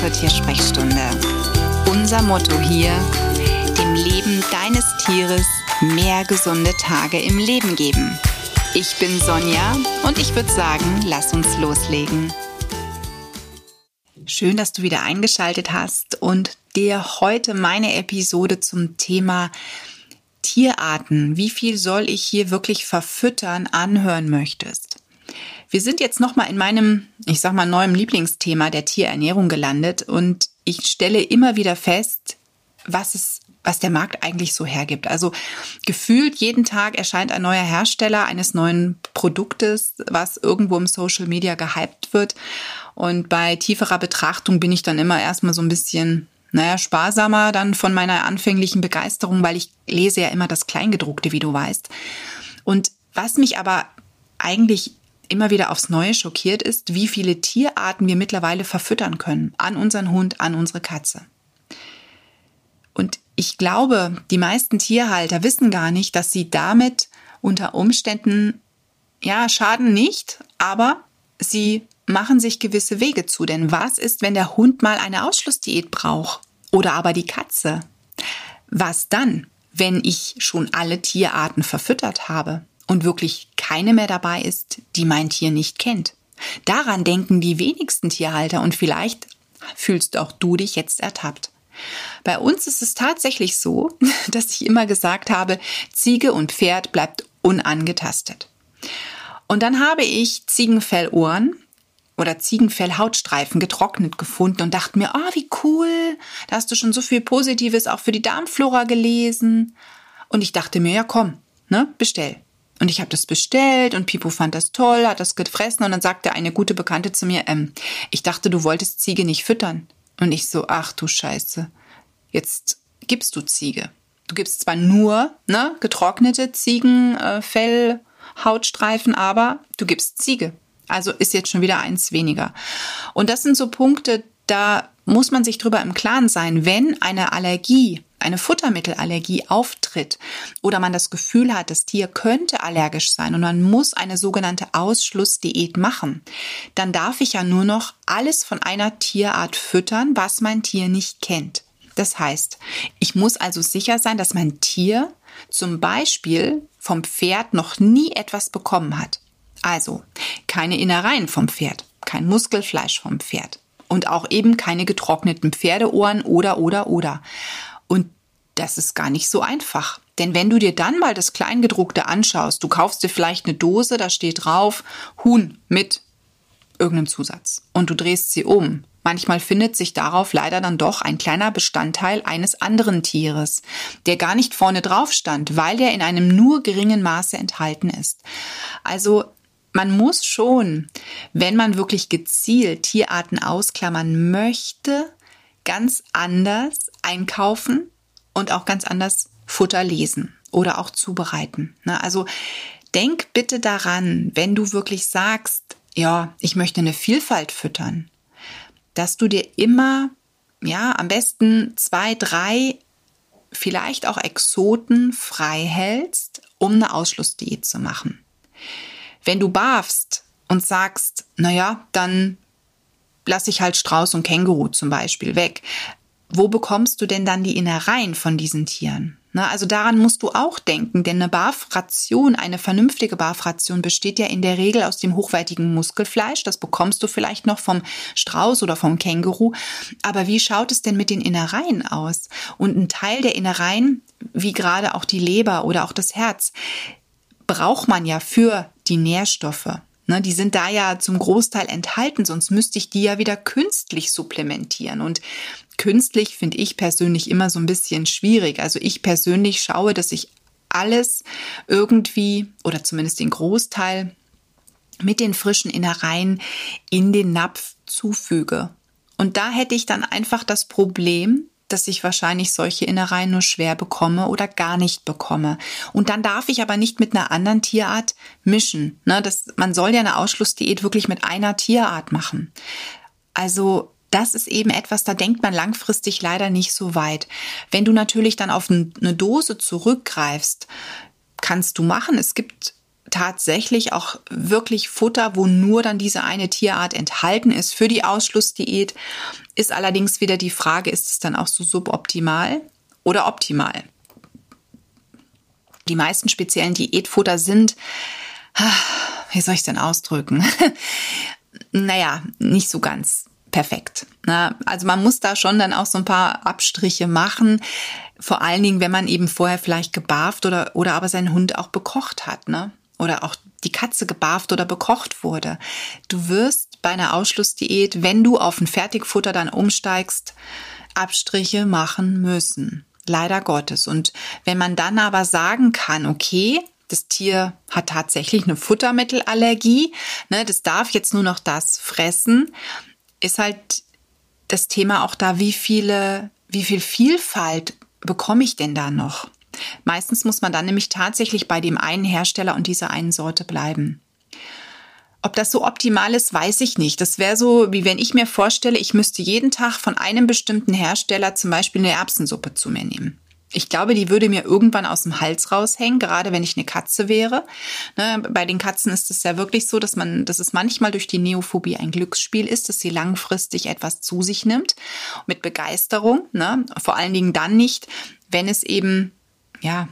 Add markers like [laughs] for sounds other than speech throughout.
zur Tiersprechstunde. Unser Motto hier, dem Leben deines Tieres mehr gesunde Tage im Leben geben. Ich bin Sonja und ich würde sagen, lass uns loslegen. Schön, dass du wieder eingeschaltet hast und dir heute meine Episode zum Thema Tierarten, wie viel soll ich hier wirklich verfüttern, anhören möchtest. Wir sind jetzt nochmal in meinem, ich sag mal, neuem Lieblingsthema der Tierernährung gelandet und ich stelle immer wieder fest, was es was der Markt eigentlich so hergibt. Also gefühlt jeden Tag erscheint ein neuer Hersteller eines neuen Produktes, was irgendwo im Social Media gehypt wird. Und bei tieferer Betrachtung bin ich dann immer erstmal so ein bisschen, naja, sparsamer dann von meiner anfänglichen Begeisterung, weil ich lese ja immer das Kleingedruckte, wie du weißt. Und was mich aber eigentlich immer wieder aufs Neue schockiert ist, wie viele Tierarten wir mittlerweile verfüttern können an unseren Hund, an unsere Katze. Und ich glaube, die meisten Tierhalter wissen gar nicht, dass sie damit unter Umständen, ja, schaden nicht, aber sie machen sich gewisse Wege zu. Denn was ist, wenn der Hund mal eine Ausschlussdiät braucht? Oder aber die Katze? Was dann, wenn ich schon alle Tierarten verfüttert habe? Und wirklich keine mehr dabei ist, die mein Tier nicht kennt. Daran denken die wenigsten Tierhalter und vielleicht fühlst auch du dich jetzt ertappt. Bei uns ist es tatsächlich so, [laughs] dass ich immer gesagt habe, Ziege und Pferd bleibt unangetastet. Und dann habe ich Ziegenfellohren oder Ziegenfellhautstreifen getrocknet gefunden und dachte mir, oh, wie cool, da hast du schon so viel Positives auch für die Darmflora gelesen. Und ich dachte mir, ja komm, ne, bestell. Und ich habe das bestellt und Pipo fand das toll, hat das gefressen und dann sagte eine gute Bekannte zu mir, ähm, ich dachte, du wolltest Ziege nicht füttern. Und ich so, ach du Scheiße, jetzt gibst du Ziege. Du gibst zwar nur ne, getrocknete Ziegenfell, äh, Hautstreifen, aber du gibst Ziege. Also ist jetzt schon wieder eins weniger. Und das sind so Punkte, da muss man sich drüber im Klaren sein, wenn eine Allergie eine Futtermittelallergie auftritt oder man das Gefühl hat, das Tier könnte allergisch sein und man muss eine sogenannte Ausschlussdiät machen, dann darf ich ja nur noch alles von einer Tierart füttern, was mein Tier nicht kennt. Das heißt, ich muss also sicher sein, dass mein Tier zum Beispiel vom Pferd noch nie etwas bekommen hat. Also keine Innereien vom Pferd, kein Muskelfleisch vom Pferd und auch eben keine getrockneten Pferdeohren oder oder oder. Und das ist gar nicht so einfach. Denn wenn du dir dann mal das Kleingedruckte anschaust, du kaufst dir vielleicht eine Dose, da steht drauf Huhn mit irgendeinem Zusatz und du drehst sie um. Manchmal findet sich darauf leider dann doch ein kleiner Bestandteil eines anderen Tieres, der gar nicht vorne drauf stand, weil der in einem nur geringen Maße enthalten ist. Also man muss schon, wenn man wirklich gezielt Tierarten ausklammern möchte, ganz anders einkaufen und auch ganz anders Futter lesen oder auch zubereiten. Ne? Also denk bitte daran, wenn du wirklich sagst, ja, ich möchte eine Vielfalt füttern, dass du dir immer, ja, am besten zwei, drei, vielleicht auch Exoten frei hältst, um eine Ausschlussdiät zu machen. Wenn du barfst und sagst, naja, dann lasse ich halt Strauß und Känguru zum Beispiel weg. Wo bekommst du denn dann die Innereien von diesen Tieren? Na, also daran musst du auch denken, denn eine Barfration, eine vernünftige Barfration besteht ja in der Regel aus dem hochwertigen Muskelfleisch. Das bekommst du vielleicht noch vom Strauß oder vom Känguru. Aber wie schaut es denn mit den Innereien aus? Und ein Teil der Innereien, wie gerade auch die Leber oder auch das Herz, braucht man ja für die Nährstoffe. Ne, die sind da ja zum Großteil enthalten, sonst müsste ich die ja wieder künstlich supplementieren. Und künstlich finde ich persönlich immer so ein bisschen schwierig. Also ich persönlich schaue, dass ich alles irgendwie oder zumindest den Großteil mit den frischen Innereien in den Napf zufüge. Und da hätte ich dann einfach das Problem, dass ich wahrscheinlich solche Innereien nur schwer bekomme oder gar nicht bekomme. Und dann darf ich aber nicht mit einer anderen Tierart mischen. Ne, das, man soll ja eine Ausschlussdiät wirklich mit einer Tierart machen. Also das ist eben etwas, da denkt man langfristig leider nicht so weit. Wenn du natürlich dann auf eine Dose zurückgreifst, kannst du machen. Es gibt tatsächlich auch wirklich Futter, wo nur dann diese eine Tierart enthalten ist für die Ausschlussdiät. Ist allerdings wieder die Frage, ist es dann auch so suboptimal oder optimal? Die meisten speziellen Diätfutter sind, wie soll ich denn ausdrücken? [laughs] naja, nicht so ganz perfekt. Also man muss da schon dann auch so ein paar Abstriche machen. Vor allen Dingen, wenn man eben vorher vielleicht gebarft oder, oder aber seinen Hund auch bekocht hat. Ne? Oder auch die Katze gebarft oder bekocht wurde. Du wirst bei einer Ausschlussdiät, wenn du auf ein Fertigfutter dann umsteigst, Abstriche machen müssen. Leider Gottes. Und wenn man dann aber sagen kann, okay, das Tier hat tatsächlich eine Futtermittelallergie, ne, das darf jetzt nur noch das fressen, ist halt das Thema auch da, wie viele, wie viel Vielfalt bekomme ich denn da noch? Meistens muss man dann nämlich tatsächlich bei dem einen Hersteller und dieser einen Sorte bleiben. Ob das so optimal ist, weiß ich nicht. Das wäre so, wie wenn ich mir vorstelle, ich müsste jeden Tag von einem bestimmten Hersteller zum Beispiel eine Erbsensuppe zu mir nehmen. Ich glaube, die würde mir irgendwann aus dem Hals raushängen, gerade wenn ich eine Katze wäre. Ne, bei den Katzen ist es ja wirklich so, dass man, dass es manchmal durch die Neophobie ein Glücksspiel ist, dass sie langfristig etwas zu sich nimmt mit Begeisterung. Ne? Vor allen Dingen dann nicht, wenn es eben ja,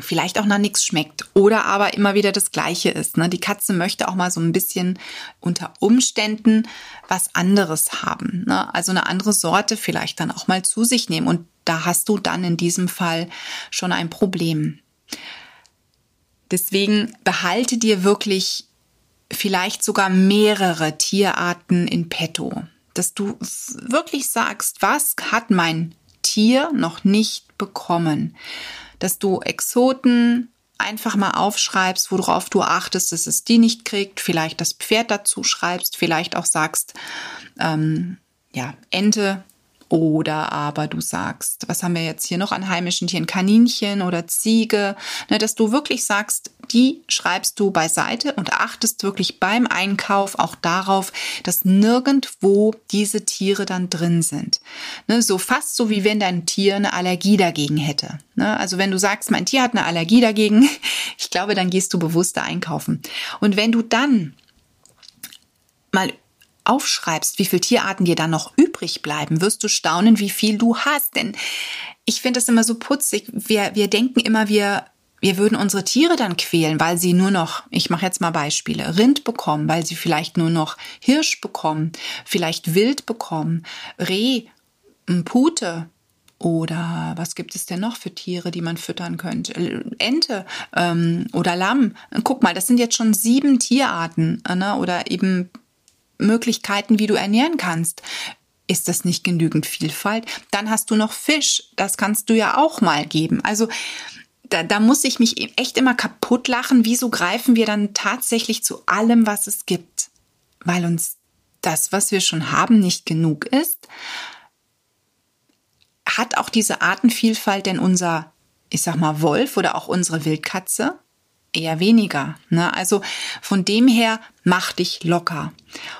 vielleicht auch nach nichts schmeckt oder aber immer wieder das Gleiche ist. Ne? Die Katze möchte auch mal so ein bisschen unter Umständen was anderes haben. Ne? Also eine andere Sorte vielleicht dann auch mal zu sich nehmen. Und da hast du dann in diesem Fall schon ein Problem. Deswegen behalte dir wirklich vielleicht sogar mehrere Tierarten in petto, dass du wirklich sagst, was hat mein Tier noch nicht bekommen. Dass du Exoten einfach mal aufschreibst, worauf du achtest, dass es die nicht kriegt, vielleicht das Pferd dazu schreibst, vielleicht auch sagst, ähm, ja, Ente oder aber du sagst, was haben wir jetzt hier noch an heimischen Tieren? Kaninchen oder Ziege, ne, dass du wirklich sagst, die schreibst du beiseite und achtest wirklich beim Einkauf auch darauf, dass nirgendwo diese Tiere dann drin sind. Ne, so fast so wie wenn dein Tier eine Allergie dagegen hätte. Ne, also wenn du sagst, mein Tier hat eine Allergie dagegen, [laughs] ich glaube, dann gehst du bewusster einkaufen. Und wenn du dann mal aufschreibst, wie viele Tierarten dir dann noch übrig bleiben, wirst du staunen, wie viel du hast. Denn ich finde das immer so putzig. Wir, wir denken immer, wir, wir würden unsere Tiere dann quälen, weil sie nur noch, ich mache jetzt mal Beispiele, Rind bekommen, weil sie vielleicht nur noch Hirsch bekommen, vielleicht Wild bekommen, Reh, Pute, oder was gibt es denn noch für Tiere, die man füttern könnte? Ente ähm, oder Lamm. Guck mal, das sind jetzt schon sieben Tierarten ne? oder eben Möglichkeiten, wie du ernähren kannst. Ist das nicht genügend Vielfalt? Dann hast du noch Fisch. Das kannst du ja auch mal geben. Also da, da muss ich mich echt immer kaputt lachen. Wieso greifen wir dann tatsächlich zu allem, was es gibt? Weil uns das, was wir schon haben, nicht genug ist? Hat auch diese Artenvielfalt denn unser, ich sag mal, Wolf oder auch unsere Wildkatze? Eher weniger. Ne? Also von dem her mach dich locker.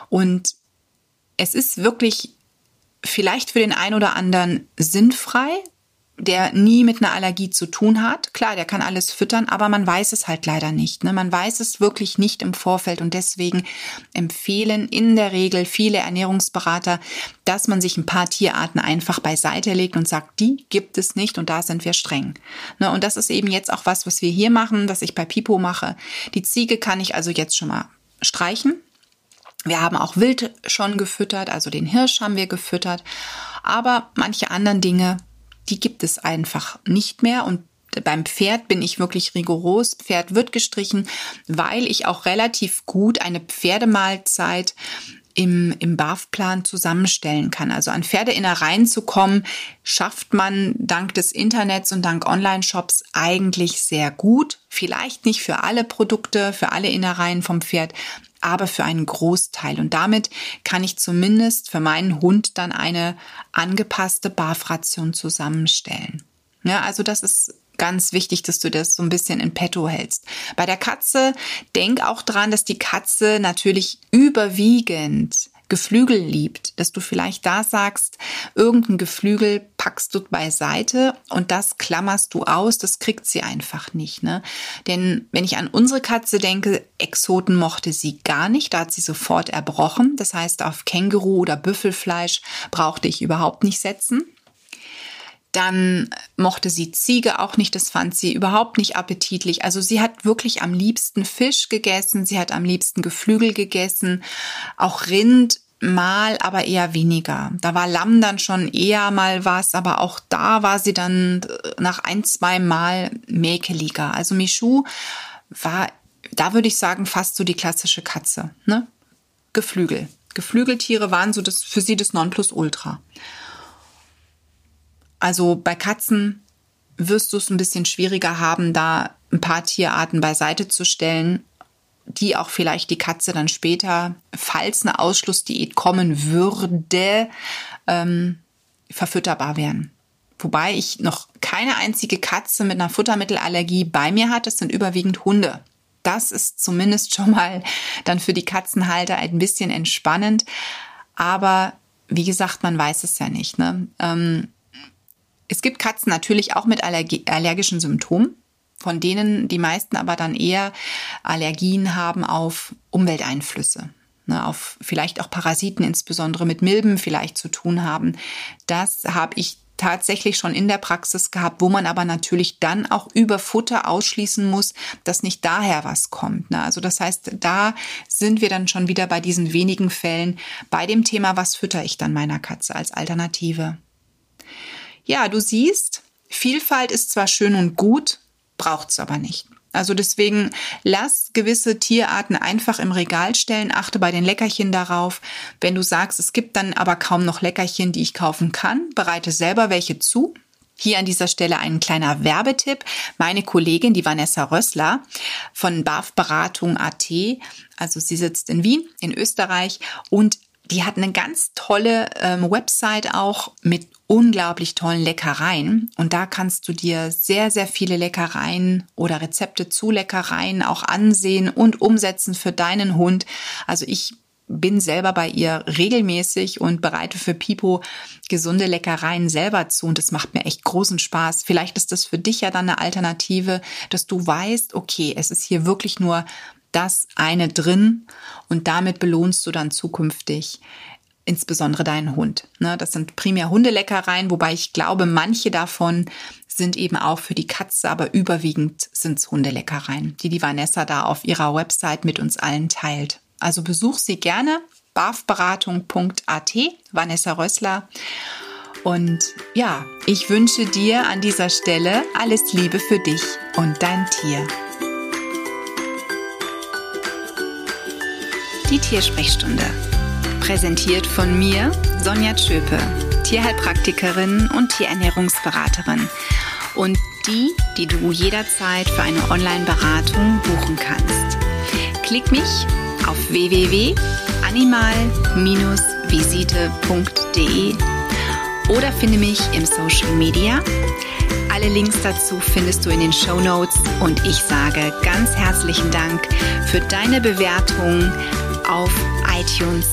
Und es ist wirklich vielleicht für den einen oder anderen sinnfrei, der nie mit einer Allergie zu tun hat. Klar, der kann alles füttern, aber man weiß es halt leider nicht. Ne? Man weiß es wirklich nicht im Vorfeld und deswegen empfehlen in der Regel viele Ernährungsberater, dass man sich ein paar Tierarten einfach beiseite legt und sagt, die gibt es nicht und da sind wir streng. Ne? Und das ist eben jetzt auch was, was wir hier machen, was ich bei Pipo mache. Die Ziege kann ich also jetzt schon mal streichen. Wir haben auch Wild schon gefüttert, also den Hirsch haben wir gefüttert. Aber manche anderen Dinge die gibt es einfach nicht mehr und beim Pferd bin ich wirklich rigoros. Pferd wird gestrichen, weil ich auch relativ gut eine Pferdemahlzeit im, im BAF-Plan zusammenstellen kann. Also an Pferdeinnereien zu kommen, schafft man dank des Internets und dank Online-Shops eigentlich sehr gut. Vielleicht nicht für alle Produkte, für alle Innereien vom Pferd, aber für einen Großteil. Und damit kann ich zumindest für meinen Hund dann eine angepasste Barfration zusammenstellen. Ja, also das ist ganz wichtig, dass du das so ein bisschen in petto hältst. Bei der Katze denk auch dran, dass die Katze natürlich überwiegend Geflügel liebt, dass du vielleicht da sagst, irgendein Geflügel packst du beiseite und das klammerst du aus, das kriegt sie einfach nicht. Ne? Denn wenn ich an unsere Katze denke, Exoten mochte sie gar nicht, da hat sie sofort erbrochen. Das heißt, auf Känguru oder Büffelfleisch brauchte ich überhaupt nicht setzen. Dann mochte sie Ziege auch nicht, das fand sie überhaupt nicht appetitlich. Also sie hat wirklich am liebsten Fisch gegessen, sie hat am liebsten Geflügel gegessen, auch Rind mal, aber eher weniger. Da war Lamm dann schon eher mal was, aber auch da war sie dann nach ein, zwei Mal mäkeliger. Also Michu war, da würde ich sagen, fast so die klassische Katze, ne? Geflügel. Geflügeltiere waren so das, für sie das Nonplusultra. Also bei Katzen wirst du es ein bisschen schwieriger haben, da ein paar Tierarten beiseite zu stellen, die auch vielleicht die Katze dann später, falls eine Ausschlussdiät kommen würde, ähm, verfütterbar wären. Wobei ich noch keine einzige Katze mit einer Futtermittelallergie bei mir hatte. Es sind überwiegend Hunde. Das ist zumindest schon mal dann für die Katzenhalter ein bisschen entspannend. Aber wie gesagt, man weiß es ja nicht. Ne? Ähm, es gibt Katzen natürlich auch mit Allergie, allergischen Symptomen, von denen die meisten aber dann eher Allergien haben auf Umwelteinflüsse, ne, auf vielleicht auch Parasiten, insbesondere mit Milben vielleicht zu tun haben. Das habe ich tatsächlich schon in der Praxis gehabt, wo man aber natürlich dann auch über Futter ausschließen muss, dass nicht daher was kommt. Ne? Also das heißt, da sind wir dann schon wieder bei diesen wenigen Fällen bei dem Thema, was fütter ich dann meiner Katze als Alternative. Ja, du siehst, Vielfalt ist zwar schön und gut, braucht's aber nicht. Also deswegen lass gewisse Tierarten einfach im Regal stellen, achte bei den Leckerchen darauf. Wenn du sagst, es gibt dann aber kaum noch Leckerchen, die ich kaufen kann, bereite selber welche zu. Hier an dieser Stelle ein kleiner Werbetipp. Meine Kollegin, die Vanessa Rössler von BAF Beratung AT, also sie sitzt in Wien, in Österreich und die hat eine ganz tolle ähm, Website auch mit unglaublich tollen Leckereien. Und da kannst du dir sehr, sehr viele Leckereien oder Rezepte zu Leckereien auch ansehen und umsetzen für deinen Hund. Also ich bin selber bei ihr regelmäßig und bereite für Pipo gesunde Leckereien selber zu und das macht mir echt großen Spaß. Vielleicht ist das für dich ja dann eine Alternative, dass du weißt, okay, es ist hier wirklich nur das eine drin und damit belohnst du dann zukünftig insbesondere deinen Hund. Ne, das sind primär Hundeleckereien, wobei ich glaube, manche davon sind eben auch für die Katze, aber überwiegend sind es Hundeleckereien, die die Vanessa da auf ihrer Website mit uns allen teilt. Also besuch sie gerne, bafberatung.at, Vanessa Rössler. Und ja, ich wünsche dir an dieser Stelle alles Liebe für dich und dein Tier. Die Tiersprechstunde. Präsentiert von mir, Sonja Tschöpe, Tierheilpraktikerin und Tierernährungsberaterin. Und die, die du jederzeit für eine Online-Beratung buchen kannst. Klick mich auf www.animal-visite.de oder finde mich im Social Media. Alle Links dazu findest du in den Show Notes und ich sage ganz herzlichen Dank für deine Bewertung auf iTunes